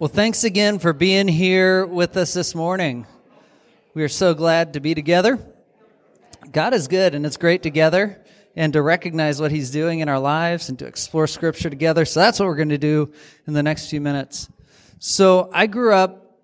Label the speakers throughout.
Speaker 1: Well, thanks again for being here with us this morning. We are so glad to be together. God is good, and it's great together and to recognize what He's doing in our lives and to explore Scripture together. So that's what we're going to do in the next few minutes. So I grew up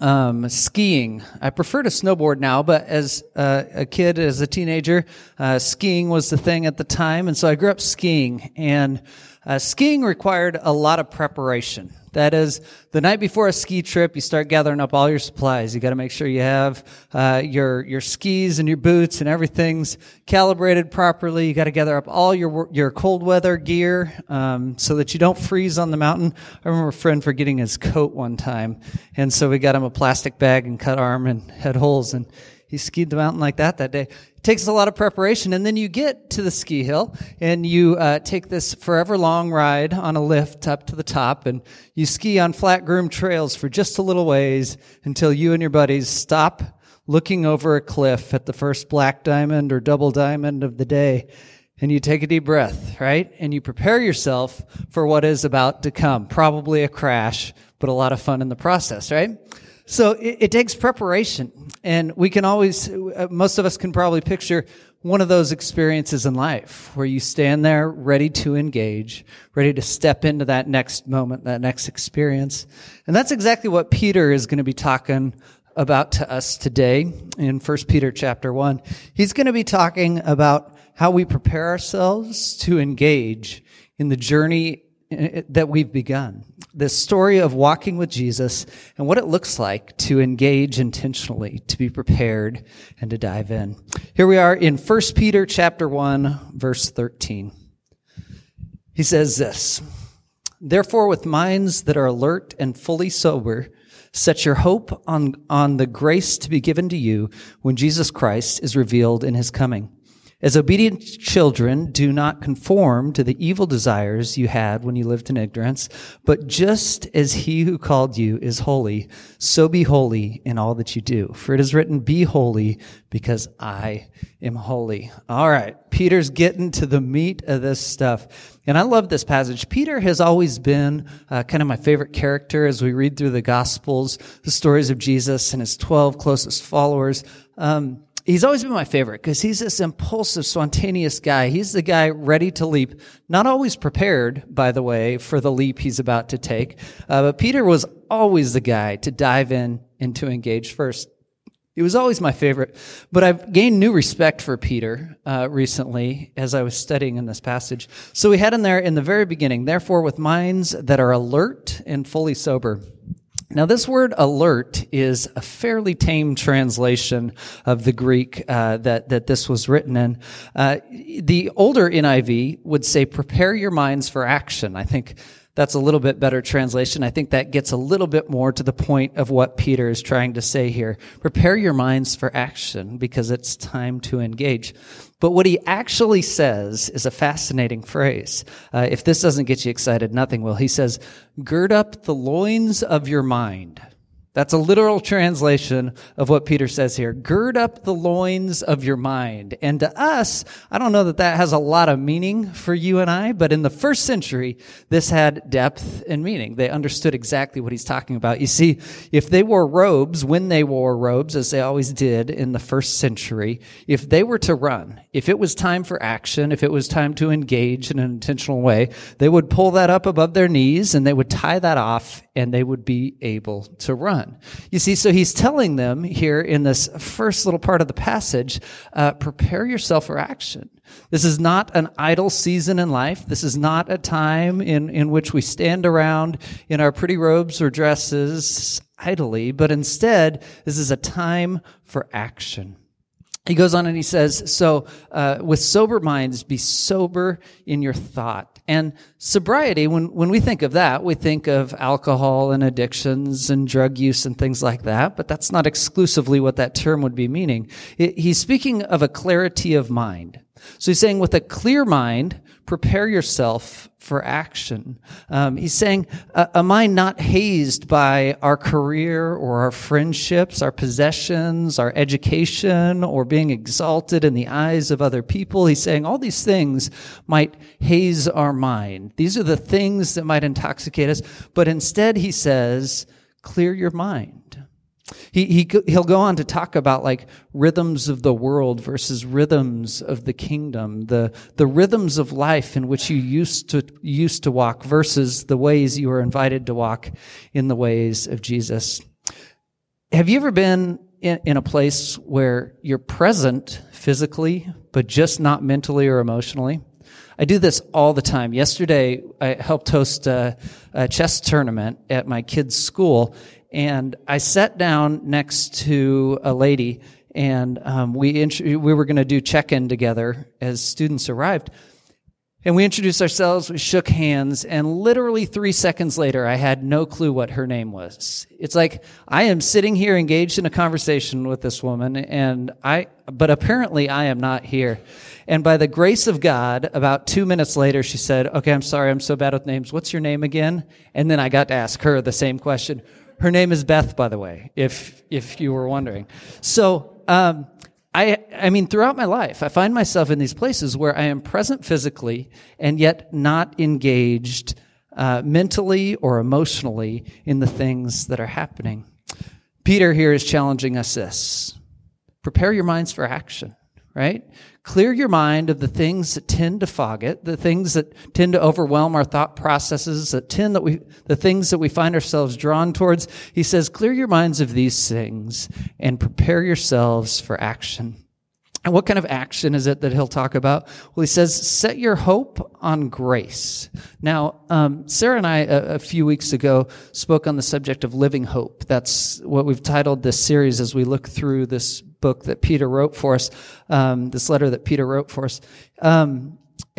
Speaker 1: um, skiing. I prefer to snowboard now, but as uh, a kid, as a teenager, uh, skiing was the thing at the time, and so I grew up skiing. And uh, skiing required a lot of preparation. That is, the night before a ski trip, you start gathering up all your supplies. You got to make sure you have uh, your your skis and your boots and everything's calibrated properly. You got to gather up all your your cold weather gear um, so that you don't freeze on the mountain. I remember a friend forgetting his coat one time, and so we got him a plastic bag and cut arm and had holes and he skied the mountain like that that day. It takes a lot of preparation, and then you get to the ski hill, and you uh, take this forever long ride on a lift up to the top, and you ski on flat groomed trails for just a little ways until you and your buddies stop looking over a cliff at the first black diamond or double diamond of the day, and you take a deep breath, right? And you prepare yourself for what is about to come. Probably a crash, but a lot of fun in the process, right? So it, it, takes preparation. And we can always, uh, most of us can probably picture one of those experiences in life where you stand there ready to engage, ready to step into that next moment, that next experience. And that's exactly what Peter is going to be talking about to us today in 1 Peter chapter 1. He's going to be talking about how we prepare ourselves to engage in the journey that we've begun. This story of walking with Jesus and what it looks like to engage intentionally, to be prepared and to dive in. Here we are in 1 Peter chapter 1 verse 13. He says this, Therefore with minds that are alert and fully sober, set your hope on, on the grace to be given to you when Jesus Christ is revealed in his coming. As obedient children, do not conform to the evil desires you had when you lived in ignorance, but just as he who called you is holy, so be holy in all that you do. For it is written, be holy because I am holy. All right. Peter's getting to the meat of this stuff. And I love this passage. Peter has always been uh, kind of my favorite character as we read through the gospels, the stories of Jesus and his 12 closest followers. Um, he's always been my favorite because he's this impulsive, spontaneous guy. He's the guy ready to leap, not always prepared, by the way, for the leap he's about to take. Uh, but Peter was always the guy to dive in and to engage first. He was always my favorite, but I've gained new respect for Peter uh, recently as I was studying in this passage. So we had in there in the very beginning, therefore, with minds that are alert and fully sober. Now, this word alert is a fairly tame translation of the Greek uh, that, that this was written in. Uh, the older NIV would say, prepare your minds for action. I think that's a little bit better translation. I think that gets a little bit more to the point of what Peter is trying to say here. Prepare your minds for action because it's time to engage. But what he actually says is a fascinating phrase. Uh, if this doesn't get you excited, nothing will. He says, gird up the loins of your mind. That's a literal translation of what Peter says here. Gird up the loins of your mind. And to us, I don't know that that has a lot of meaning for you and I, but in the first century, this had depth and meaning. They understood exactly what he's talking about. You see, if they wore robes, when they wore robes, as they always did in the first century, if they were to run, if it was time for action, if it was time to engage in an intentional way, they would pull that up above their knees and they would tie that off and they would be able to run. You see, so he's telling them here in this first little part of the passage, uh, prepare yourself for action. This is not an idle season in life. This is not a time in, in which we stand around in our pretty robes or dresses idly, but instead, this is a time for action he goes on and he says, So, uh, with sober minds, be sober in your thought. And sobriety, when, when we think of that, we think of alcohol and addictions and drug use and things like that, but that's not exclusively what that term would be meaning. It, he's speaking of a clarity of mind. So he's saying, with a clear mind, prepare yourself for action. Um, he's saying, uh, am I not hazed by our career or our friendships, our possessions, our education, or being exalted in the eyes of other people? He's saying all these things might haze our mind. These are the things that might intoxicate us. But instead, he says, clear your mind. He, he, he'll go on to talk about like rhythms of the world versus rhythms of the kingdom, the, the rhythms of life in which you used to, used to walk versus the ways you were invited to walk in the ways of Jesus. Have you ever been in, in a place where you're present physically, but just not mentally or emotionally? I do this all the time. Yesterday, I helped host a, a chess tournament at my kids' school, and I sat down next to a lady, and um, we int- we were going to do check in together as students arrived. And we introduced ourselves, we shook hands, and literally three seconds later, I had no clue what her name was. It's like I am sitting here engaged in a conversation with this woman, and I, but apparently I am not here. And by the grace of God, about two minutes later, she said, Okay, I'm sorry, I'm so bad with names. What's your name again? And then I got to ask her the same question. Her name is Beth, by the way, if if you were wondering. So, um, I I mean, throughout my life, I find myself in these places where I am present physically and yet not engaged uh, mentally or emotionally in the things that are happening. Peter here is challenging us this: prepare your minds for action. Right? Clear your mind of the things that tend to fog it, the things that tend to overwhelm our thought processes, that tend that we, the things that we find ourselves drawn towards. He says, clear your minds of these things and prepare yourselves for action. And what kind of action is it that he'll talk about? Well, he says, set your hope on grace. Now, um, Sarah and I, a, a, few weeks ago, spoke on the subject of living hope. That's what we've titled this series as we look through this book that Peter wrote for us, um, this letter that Peter wrote for us. Um,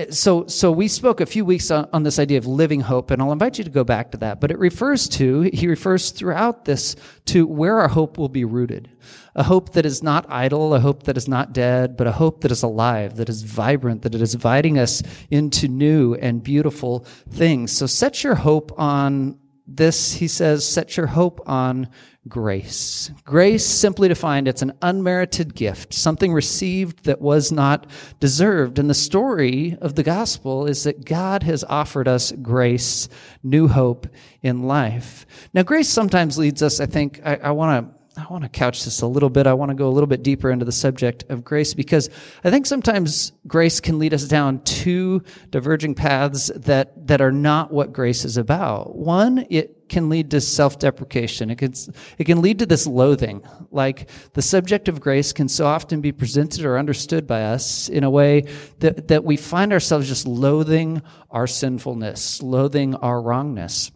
Speaker 1: so, so we spoke a few weeks on, on, this idea of living hope, and I'll invite you to go back to that. But it refers to, he refers throughout this to where our hope will be rooted. A hope that is not idle, a hope that is not dead, but a hope that is alive, that is vibrant, that it is inviting us into new and beautiful things. So set your hope on this, he says, set your hope on grace. Grace, simply defined, it's an unmerited gift, something received that was not deserved. And the story of the gospel is that God has offered us grace, new hope in life. Now, grace sometimes leads us, I think, I, I want to I want to couch this a little bit. I want to go a little bit deeper into the subject of grace because I think sometimes grace can lead us down two diverging paths that, that are not what grace is about. One, it can lead to self-deprecation. It can, it can lead to this loathing. Like the subject of grace can so often be presented or understood by us in a way that, that we find ourselves just loathing our sinfulness, loathing our wrongness.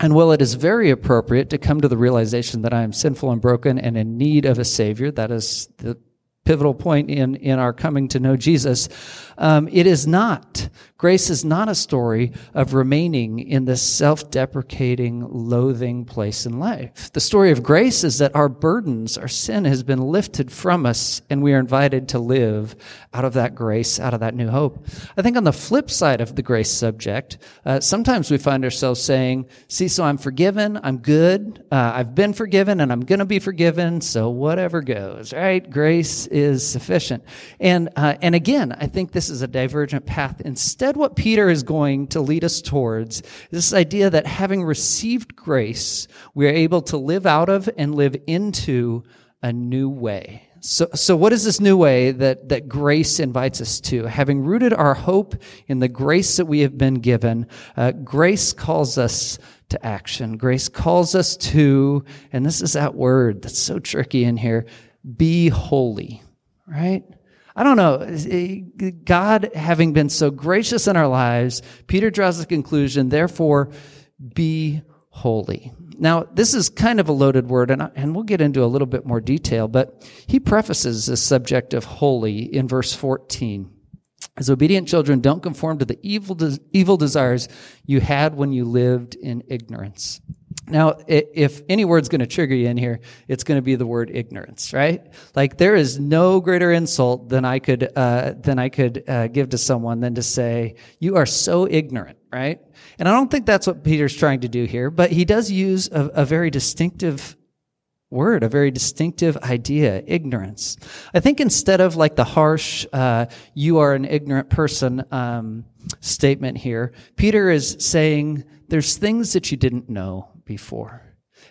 Speaker 1: And while it is very appropriate to come to the realization that I am sinful and broken and in need of a Savior, that is the pivotal point in, in our coming to know Jesus, um, it is not. Grace is not a story of remaining in this self-deprecating, loathing place in life. The story of grace is that our burdens, our sin has been lifted from us and we are invited to live out of that grace, out of that new hope. I think on the flip side of the grace subject, uh, sometimes we find ourselves saying, see, so I'm forgiven, I'm good, uh, I've been forgiven and I'm going to be forgiven, so whatever goes, right? Grace is sufficient. And, uh, and again, I think this is a divergent path. Instead, what Peter is going to lead us towards is this idea that having received grace, we are able to live out of and live into a new way. So, so what is this new way that, that grace invites us to? Having rooted our hope in the grace that we have been given, uh, grace calls us to action. Grace calls us to, and this is that word that's so tricky in here, be holy, right? I don't know. Eh, God having been so gracious in our lives, Peter draws the conclusion, therefore, be holy. Now, this is kind of a loaded word, and, and we'll get into a little bit more detail, but he prefaces the subject of holy in verse 14. As obedient children, don't conform to the evil, de- evil desires you had when you lived in ignorance. Now, if any word's going to trigger you in here, it's going to be the word ignorance, right? Like there is no greater insult than I could uh, than I could uh, give to someone than to say you are so ignorant, right? And I don't think that's what Peter's trying to do here, but he does use a, a very distinctive word, a very distinctive idea, ignorance. I think instead of like the harsh, uh, you are an ignorant person um, statement here, Peter is saying there's things that you didn't know before.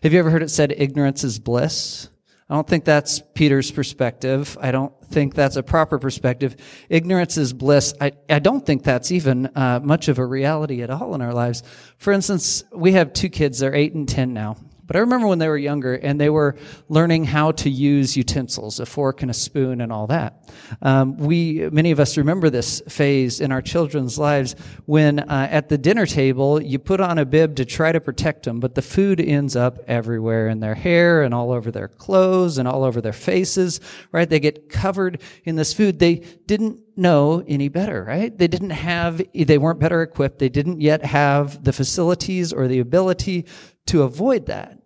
Speaker 1: Have you ever heard it said ignorance is bliss? I don't think that's Peter's perspective. I don't think that's a proper perspective. Ignorance is bliss. I, I don't think that's even uh, much of a reality at all in our lives. For instance, we have two kids. They're eight and ten now. But I remember when they were younger and they were learning how to use utensils, a fork and a spoon and all that. Um, we, many of us remember this phase in our children's lives when uh, at the dinner table you put on a bib to try to protect them, but the food ends up everywhere in their hair and all over their clothes and all over their faces, right? They get covered in this food. They didn't know any better, right? They didn't have, they weren't better equipped. They didn't yet have the facilities or the ability to avoid that.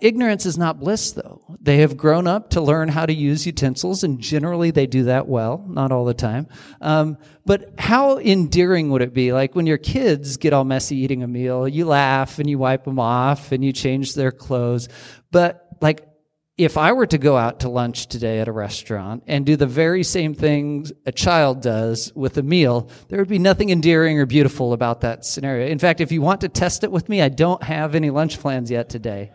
Speaker 1: Ignorance is not bliss, though. They have grown up to learn how to use utensils, and generally they do that well, not all the time. Um, but how endearing would it be? Like when your kids get all messy eating a meal, you laugh and you wipe them off and you change their clothes. But like if I were to go out to lunch today at a restaurant and do the very same things a child does with a meal, there would be nothing endearing or beautiful about that scenario. In fact, if you want to test it with me, I don't have any lunch plans yet today.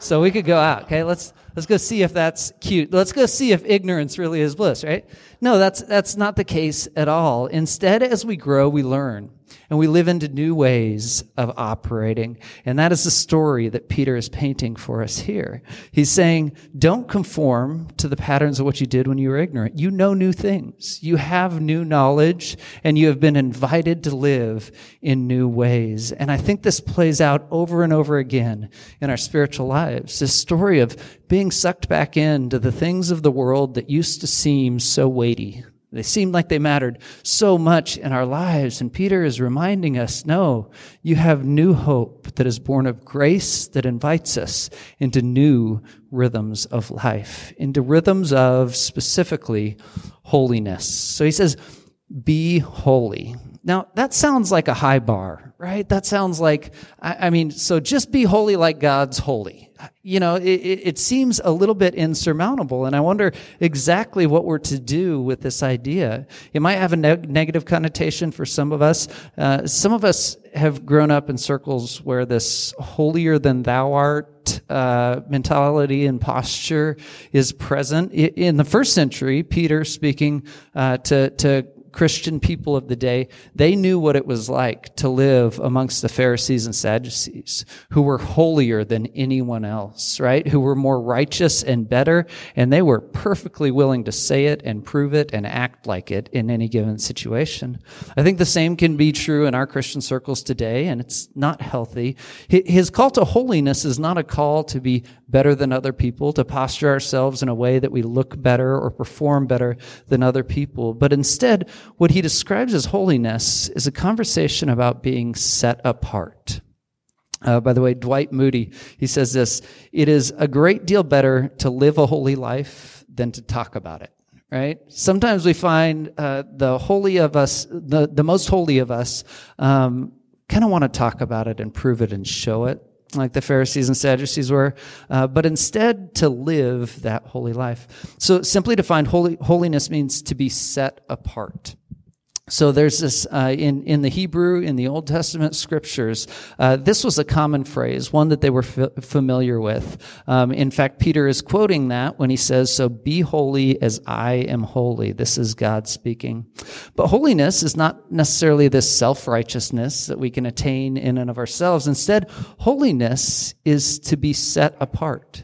Speaker 1: So we could go out, okay? Let's let's go see if that's cute. Let's go see if ignorance really is bliss, right? No, that's that's not the case at all. Instead, as we grow, we learn and we live into new ways of operating. And that is the story that Peter is painting for us here. He's saying, don't conform to the patterns of what you did when you were ignorant. You know new things. You have new knowledge and you have been invited to live in new ways. And I think this plays out over and over again in our spiritual lives. This story of being sucked back into the things of the world that used to seem so weighty they seemed like they mattered so much in our lives. And Peter is reminding us, no, you have new hope that is born of grace that invites us into new rhythms of life, into rhythms of specifically holiness. So he says, be holy. Now, that sounds like a high bar, right? That sounds like, I, I mean, so just be holy like God's holy you know, it, it, seems a little bit insurmountable. And I wonder exactly what we're to do with this idea. It might have a neg- negative connotation for some of us. Uh, some of us have grown up in circles where this holier than thou art uh, mentality and posture is present. In the first century, Peter speaking uh, to, to Christian people of the day, they knew what it was like to live amongst the Pharisees and Sadducees who were holier than anyone else, right? Who were more righteous and better, and they were perfectly willing to say it and prove it and act like it in any given situation. I think the same can be true in our Christian circles today, and it's not healthy. His call to holiness is not a call to be better than other people, to posture ourselves in a way that we look better or perform better than other people, but instead, what he describes as holiness is a conversation about being set apart. Uh, by the way, Dwight Moody, he says this It is a great deal better to live a holy life than to talk about it, right? Sometimes we find uh, the holy of us, the, the most holy of us, um, kind of want to talk about it and prove it and show it like the Pharisees and Sadducees were, uh, but instead to live that holy life. So simply defined, holy, holiness means to be set apart. So there's this uh, in in the Hebrew in the Old Testament scriptures. Uh, this was a common phrase, one that they were f- familiar with. Um, in fact, Peter is quoting that when he says, "So be holy as I am holy." This is God speaking. But holiness is not necessarily this self righteousness that we can attain in and of ourselves. Instead, holiness is to be set apart.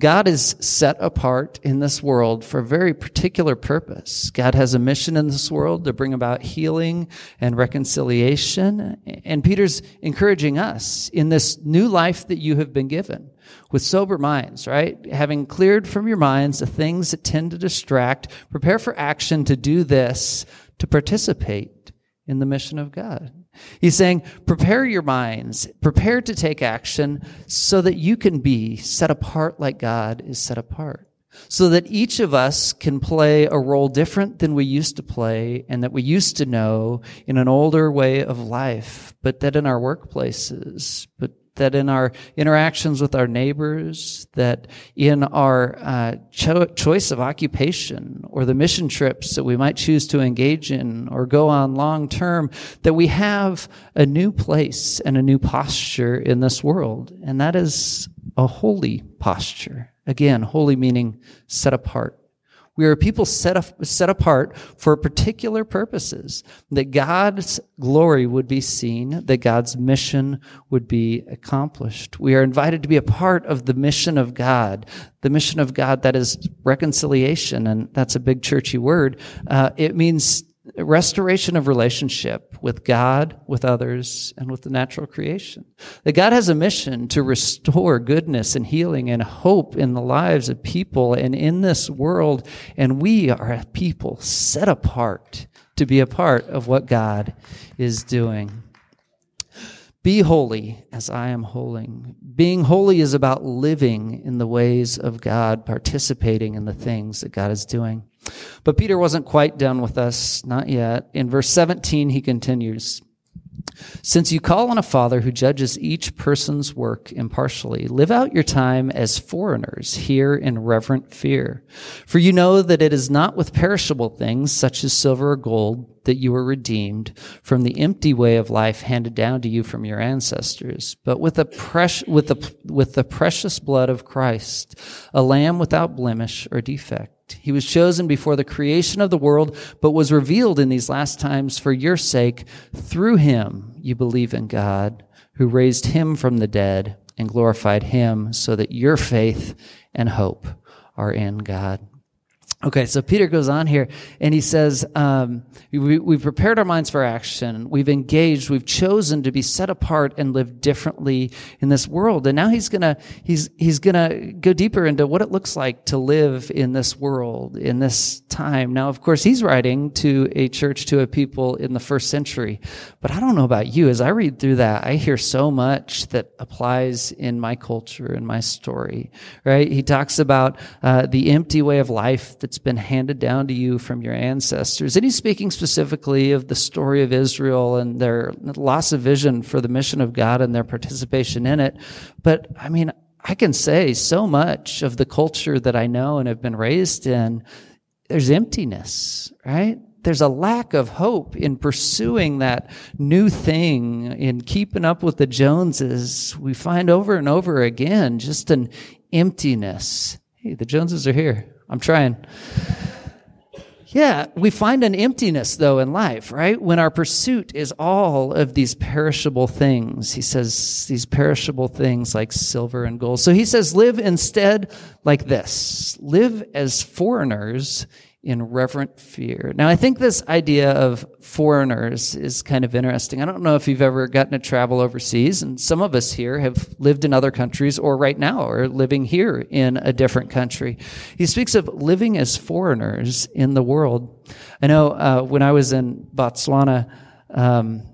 Speaker 1: God is set apart in this world for a very particular purpose. God has a mission in this world to bring about healing and reconciliation. And Peter's encouraging us in this new life that you have been given with sober minds, right? Having cleared from your minds the things that tend to distract, prepare for action to do this, to participate in the mission of God. He's saying, prepare your minds, prepare to take action so that you can be set apart like God is set apart. So that each of us can play a role different than we used to play and that we used to know in an older way of life, but that in our workplaces, but that in our interactions with our neighbors, that in our uh, cho- choice of occupation or the mission trips that we might choose to engage in or go on long term, that we have a new place and a new posture in this world. And that is a holy posture. Again, holy meaning set apart. We are people set, up, set apart for particular purposes, that God's glory would be seen, that God's mission would be accomplished. We are invited to be a part of the mission of God, the mission of God that is reconciliation, and that's a big churchy word. Uh, it means restoration of relationship with God, with others, and with the natural creation. That God has a mission to restore goodness and healing and hope in the lives of people and in this world. And we are a people set apart to be a part of what God is doing. Be holy as I am holy. Being holy is about living in the ways of God, participating in the things that God is doing. But Peter wasn't quite done with us, not yet. In verse 17, he continues. Since you call on a father who judges each person's work impartially, live out your time as foreigners here in reverent fear. For you know that it is not with perishable things such as silver or gold that you were redeemed from the empty way of life handed down to you from your ancestors, but with the, pres- with the, with the precious blood of Christ, a lamb without blemish or defect. He was chosen before the creation of the world, but was revealed in these last times for your sake. Through him, you believe in God, who raised him from the dead and glorified him, so that your faith and hope are in God. Okay, so Peter goes on here and he says, um, we, We've prepared our minds for action. We've engaged. We've chosen to be set apart and live differently in this world. And now he's gonna, he's, he's gonna go deeper into what it looks like to live in this world, in this time. Now, of course, he's writing to a church, to a people in the first century. But I don't know about you. As I read through that, I hear so much that applies in my culture and my story, right? He talks about uh, the empty way of life that's been handed down to you from your ancestors. And he's speaking specifically of the story of Israel and their loss of vision for the mission of God and their participation in it. But I mean, I can say so much of the culture that I know and have been raised in, there's emptiness, right? There's a lack of hope in pursuing that new thing, in keeping up with the Joneses. We find over and over again just an emptiness. Hey, the Joneses are here. I'm trying. Yeah, we find an emptiness though in life, right? When our pursuit is all of these perishable things. He says these perishable things like silver and gold. So he says live instead like this. Live as foreigners in reverent fear. Now, I think this idea of foreigners is kind of interesting. I don't know if you've ever gotten to travel overseas, and some of us here have lived in other countries or right now are living here in a different country. He speaks of living as foreigners in the world. I know uh, when I was in Botswana, um,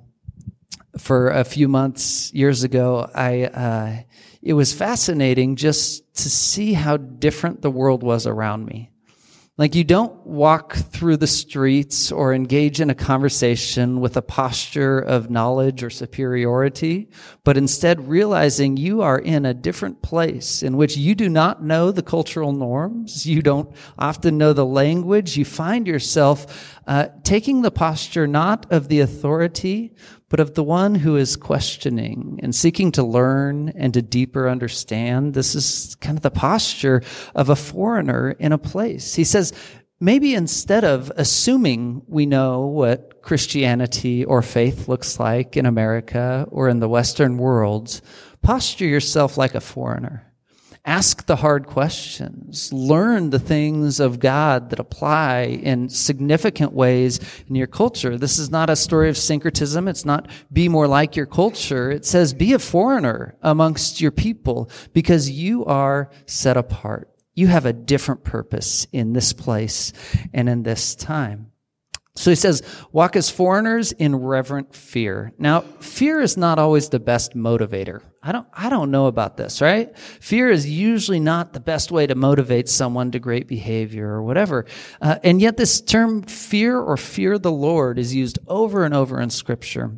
Speaker 1: for a few months years ago, I uh, it was fascinating just to see how different the world was around me. Like you don't walk through the streets or engage in a conversation with a posture of knowledge or superiority, but instead realizing you are in a different place in which you do not know the cultural norms. You don't often know the language. You find yourself uh, taking the posture not of the authority, but of the one who is questioning and seeking to learn and to deeper understand. This is kind of the posture of a foreigner in a place. He says, maybe instead of assuming we know what Christianity or faith looks like in America or in the Western world, posture yourself like a foreigner. Ask the hard questions. Learn the things of God that apply in significant ways in your culture. This is not a story of syncretism. It's not be more like your culture. It says be a foreigner amongst your people because you are set apart. You have a different purpose in this place and in this time. So he says, walk as foreigners in reverent fear. Now, fear is not always the best motivator. I don't, I don't know about this, right? Fear is usually not the best way to motivate someone to great behavior or whatever. Uh, and yet this term fear or fear the Lord is used over and over in scripture.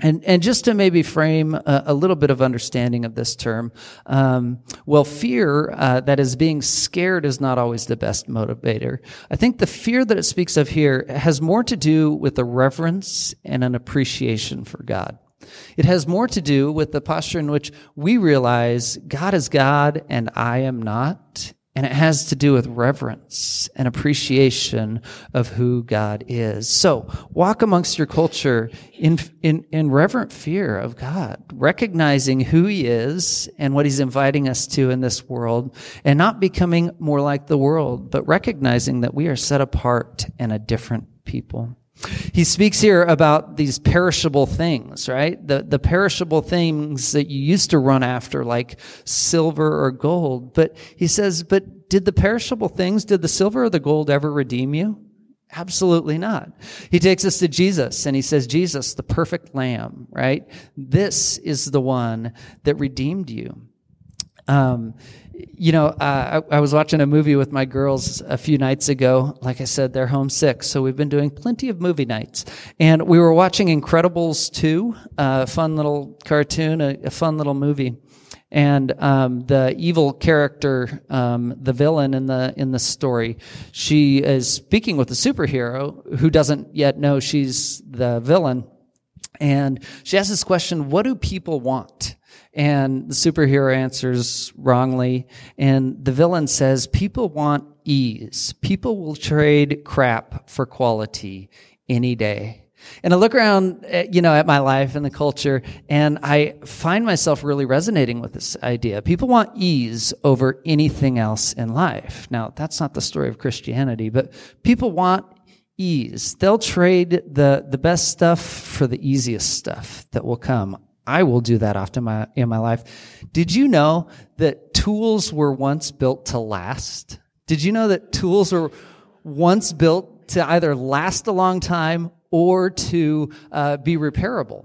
Speaker 1: And, and just to maybe frame a, a, little bit of understanding of this term, um, well, fear uh, that is being scared is not always the best motivator. I think the fear that it speaks of here has more to do with a reverence and an appreciation for God. It has more to do with the posture in which we realize God is God and I am not, and it has to do with reverence and appreciation of who God is. So walk amongst your culture in, in, in reverent fear of God, recognizing who he is and what he's inviting us to in this world and not becoming more like the world, but recognizing that we are set apart and a different people. He speaks here about these perishable things, right? The, the perishable things that you used to run after, like silver or gold. But he says, but did the perishable things, did the silver or the gold ever redeem you? Absolutely not. He takes us to Jesus and he says, Jesus, the perfect lamb, right? This is the one that redeemed you. Um, you know, uh, I, I, was watching a movie with my girls a few nights ago. Like I said, they're homesick, so we've been doing plenty of movie nights. And we were watching Incredibles 2, a fun little cartoon, a, a fun little movie. And um, the evil character, um, the villain in the in the story, she is speaking with the superhero who doesn't yet know she's the villain, and she asks this question: "What do people want?" And the superhero answers wrongly. And the villain says, people want ease. People will trade crap for quality any day. And I look around, eh, you know, at my life and the culture, and I find myself really resonating with this idea. People want ease over anything else in life. Now, that's not the story of Christianity, but people want ease. They'll trade the, the best stuff for the easiest stuff that will come. I will do that often my, in my life. Did you know that tools were once built to last? Did you know that tools were once built to either last a long time or to uh, be repairable?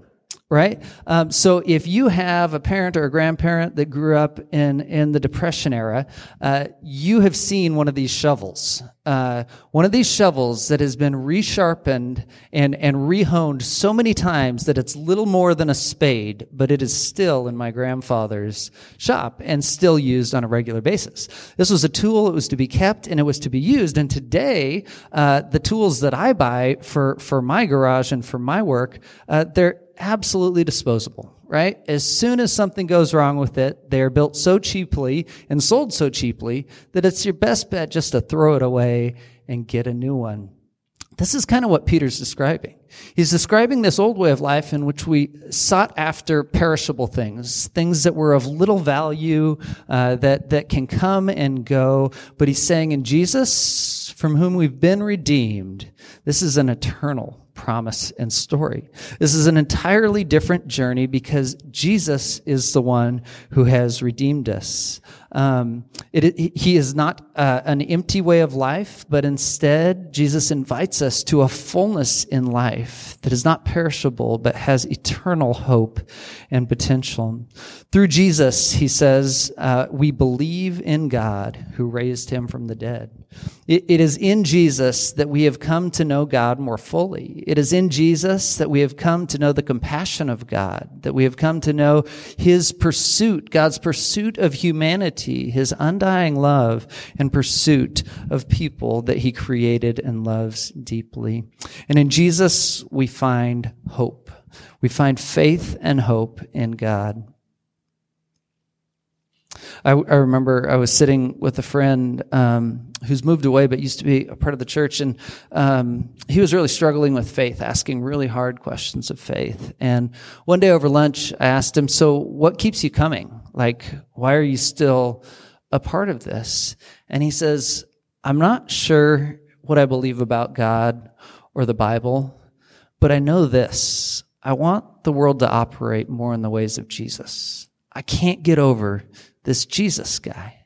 Speaker 1: Right? Um, so if you have a parent or a grandparent that grew up in in the Depression era, uh, you have seen one of these shovels, uh, one of these shovels that has been resharpened and and rehoned so many times that it's little more than a spade, but it is still in my grandfather's shop and still used on a regular basis. This was a tool; it was to be kept and it was to be used. And today, uh, the tools that I buy for for my garage and for my work, uh, they're absolutely disposable, right? As soon as something goes wrong with it, they are built so cheaply and sold so cheaply that it's your best bet just to throw it away and get a new one. This is kind of what Peter's describing. He's describing this old way of life in which we sought after perishable things, things that were of little value, uh, that, that can come and go. But he's saying in Jesus, from whom we've been redeemed, this is an eternal promise and story. This is an entirely different journey because Jesus is the one who has redeemed us. Um, it, it, he is not uh, an empty way of life, but instead, Jesus invites us to a fullness in life that is not perishable, but has eternal hope and potential. Through Jesus, he says, uh, we believe in God who raised him from the dead. It, it is in Jesus that we have come to know God more fully. It is in Jesus that we have come to know the compassion of God, that we have come to know his pursuit, God's pursuit of humanity, his undying love and pursuit of people that he created and loves deeply. And in Jesus, we find hope. We find faith and hope in God. I, I remember I was sitting with a friend um, who's moved away but used to be a part of the church, and um, he was really struggling with faith, asking really hard questions of faith. And one day over lunch, I asked him, "So, what keeps you coming? Like, why are you still a part of this?" And he says, "I'm not sure what I believe about God or the Bible, but I know this: I want the world to operate more in the ways of Jesus." I can't get over this Jesus guy.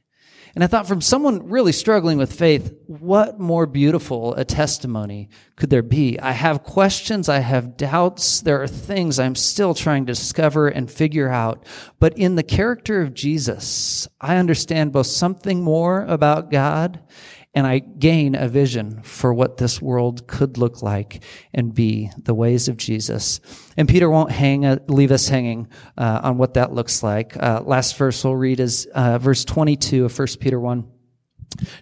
Speaker 1: And I thought, from someone really struggling with faith, what more beautiful a testimony could there be? I have questions, I have doubts, there are things I'm still trying to discover and figure out. But in the character of Jesus, I understand both something more about God and I gain a vision for what this world could look like and be the ways of Jesus. And Peter won't hang, uh, leave us hanging uh, on what that looks like. Uh, last verse we'll read is uh, verse 22 of 1 Peter 1.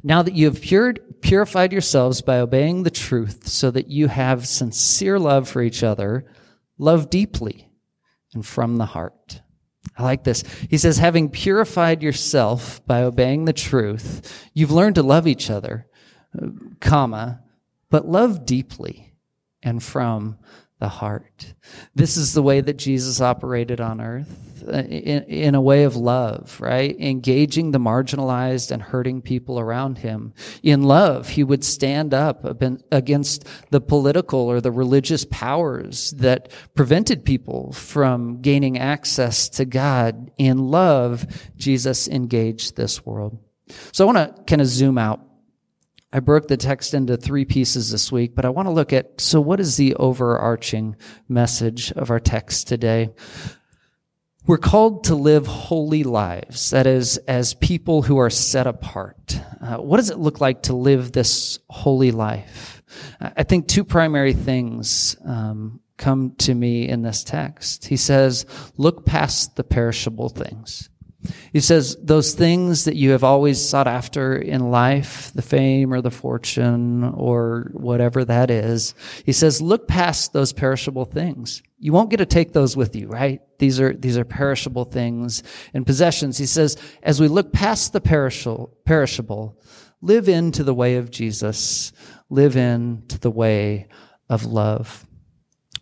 Speaker 1: Now that you have pured, purified yourselves by obeying the truth, so that you have sincere love for each other, love deeply and from the heart. I like this. He says, having purified yourself by obeying the truth, you've learned to love each other, uh, comma, but love deeply and from the heart. This is the way that Jesus operated on earth uh, in, in, a way of love, right? Engaging the marginalized and hurting people around him. In love, he would stand up against the political or the religious powers that prevented people from gaining access to God. In love, Jesus engaged this world. So I want to kind of zoom out I broke the text into three pieces this week, but I want to look at so what is the overarching message of our text today? We're called to live holy lives, that is, as people who are set apart. Uh, what does it look like to live this holy life? I think two primary things um, come to me in this text. He says, look past the perishable things. He says, those things that you have always sought after in life, the fame or the fortune or whatever that is, he says, look past those perishable things. You won't get to take those with you, right? These are, these are perishable things and possessions. He says, as we look past the perishable, perishable, live into the way of Jesus, live into the way of love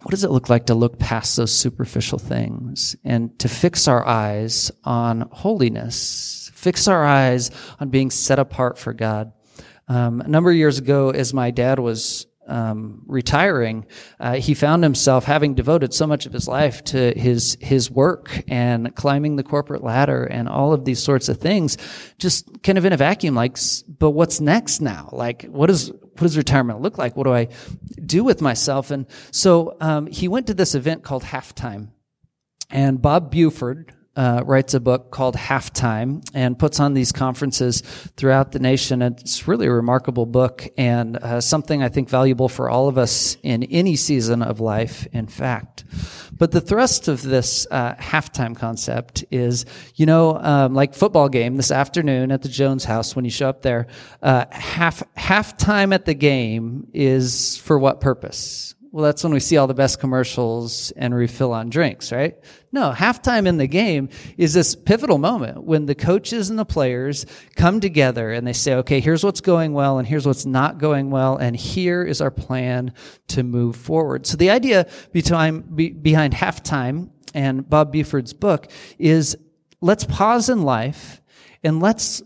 Speaker 1: what does it look like to look past those superficial things and to fix our eyes on holiness, fix our eyes on being set apart for God? Um, a number of years ago, as my dad was um, retiring, uh, he found himself having devoted so much of his life to his his work and climbing the corporate ladder and all of these sorts of things, just kind of in a vacuum. Like, but what's next now? Like, what is what does retirement look like? What do I do with myself? And so um, he went to this event called Halftime, and Bob Buford, uh, writes a book called Halftime and puts on these conferences throughout the nation. It's really a remarkable book and uh, something I think valuable for all of us in any season of life, in fact. But the thrust of this uh, halftime concept is, you know, um, like football game this afternoon at the Jones House when you show up there. Uh, half halftime at the game is for what purpose? Well, that's when we see all the best commercials and refill on drinks, right? No, halftime in the game is this pivotal moment when the coaches and the players come together and they say, okay, here's what's going well and here's what's not going well. And here is our plan to move forward. So the idea behind, halftime and Bob Buford's book is let's pause in life and let's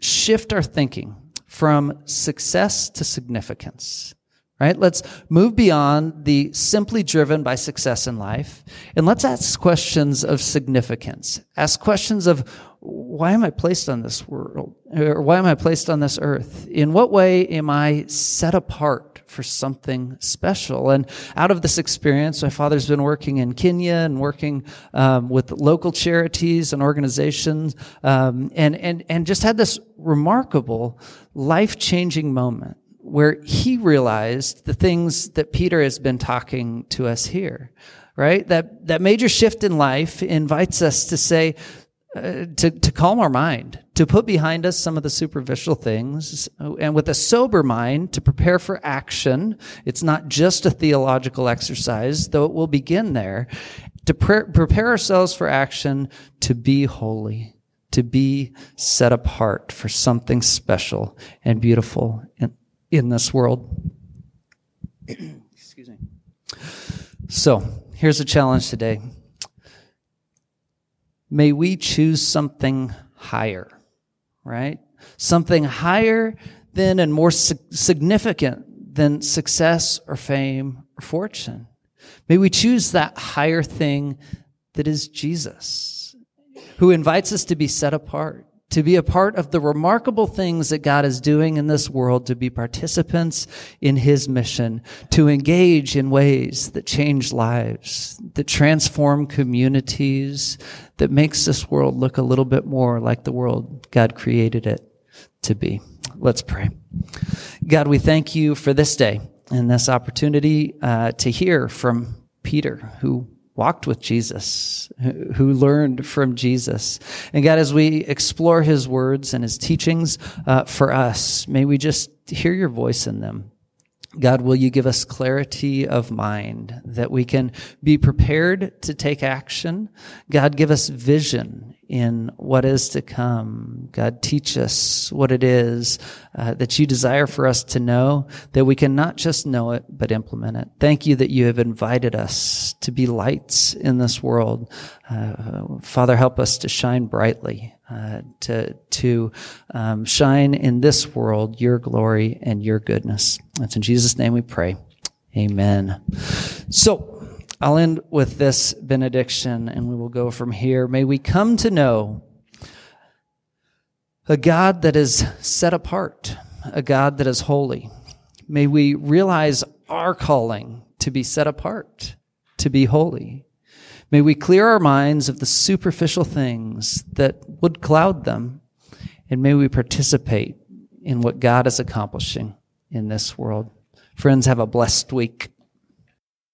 Speaker 1: shift our thinking from success to significance right? Let's move beyond the simply driven by success in life and let's ask questions of significance. Ask questions of why am I placed on this world? Or why am I placed on this earth? In what way am I set apart for something special? And out of this experience, my father's been working in Kenya and working um, with local charities and organizations, um, and and and just had this remarkable, life changing moment where he realized the things that Peter has been talking to us here, right? That, that major shift in life invites us to say, uh, to, to calm our mind, to put behind us some of the superficial things, and with a sober mind to prepare for action. It's not just a theological exercise, though it will begin there. To pre- prepare ourselves for action to be holy, to be set apart for something special and beautiful in this world. Excuse me. So, here's a challenge today. May we choose something higher, right? Something higher than and more significant than success or fame or fortune. May we choose that higher thing that is Jesus, who invites us to be set apart, to be a part of the remarkable things that God is doing in this world, to be participants in His mission, to engage in ways that change lives, that transform communities, that makes this world look a little bit more like the world God created it to be. Let's pray. God, we thank you for this day and this opportunity uh, to hear from Peter, who walked with Jesus, who learned from Jesus. And God, as we explore his words and his teachings uh, for us, may we just hear your voice in them. God, will you give us clarity of mind that we can be prepared to take action? God, give us vision in what is to come. God, teach us what it is uh, that you desire for us to know, that we can not just know it, but implement it. Thank you that you have invited us to be lights in this world. Uh, Father, help us to shine brightly, uh, to, to um, shine in this world your glory and your goodness. That's in Jesus' name we pray. Amen. So, I'll end with this benediction and we will go from here. May we come to know a God that is set apart, a God that is holy. May we realize our calling to be set apart, to be holy. May we clear our minds of the superficial things that would cloud them, and may we participate in what God is accomplishing in this world. Friends, have a blessed week.